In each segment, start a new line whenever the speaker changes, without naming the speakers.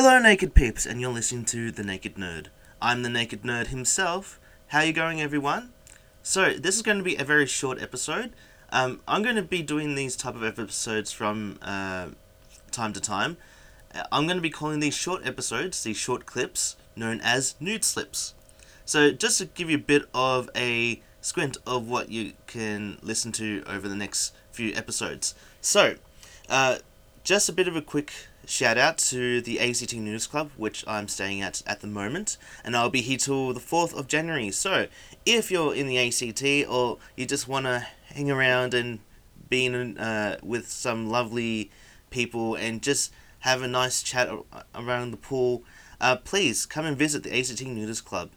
Hello, Naked Peeps, and you're listening to The Naked Nerd. I'm the Naked Nerd himself. How you going, everyone? So, this is going to be a very short episode. Um, I'm going to be doing these type of episodes from uh, time to time. Uh, I'm going to be calling these short episodes, these short clips, known as nude slips. So, just to give you a bit of a squint of what you can listen to over the next few episodes. So, uh, just a bit of a quick shout out to the ACT Nudist Club, which I'm staying at at the moment, and I'll be here till the 4th of January. So, if you're in the ACT or you just want to hang around and be in, uh, with some lovely people and just have a nice chat around the pool, uh, please come and visit the ACT Nudist Club.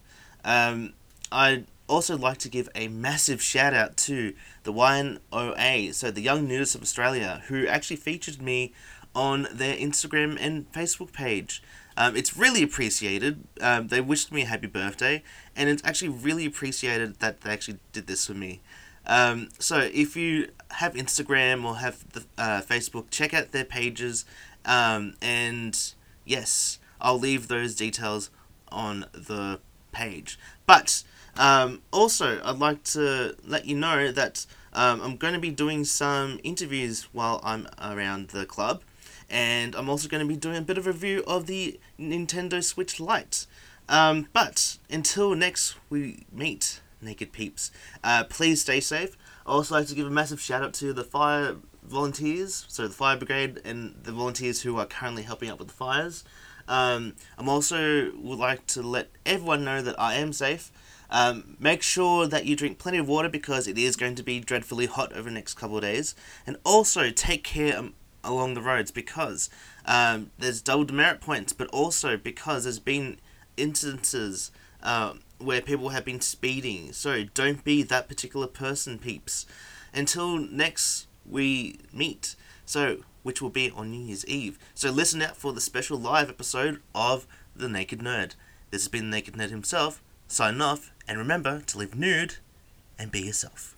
Um, I'd also like to give a massive shout out to the YNOA, so the Young Nudists of Australia, who actually featured me on their Instagram and Facebook page. Um, it's really appreciated. Um, they wished me a happy birthday, and it's actually really appreciated that they actually did this for me. Um, so if you have Instagram or have the uh, Facebook, check out their pages, um, and yes, I'll leave those details on the page. But um, also, I'd like to let you know that um, I'm going to be doing some interviews while I'm around the club and I'm also going to be doing a bit of a review of the Nintendo Switch Lite. Um, but until next we meet, naked peeps, uh, please stay safe. I also like to give a massive shout out to the fire volunteers, so the fire brigade and the volunteers who are currently helping out with the fires. Um, I'm also would like to let everyone know that I am safe. Um, make sure that you drink plenty of water because it is going to be dreadfully hot over the next couple of days. And also take care along the roads because um, there's double demerit points, but also because there's been instances uh, where people have been speeding. So don't be that particular person, peeps. Until next we meet, so which will be on New Year's Eve. So listen out for the special live episode of The Naked Nerd. This has been the Naked Nerd himself, Sign off, and remember to live nude and be yourself.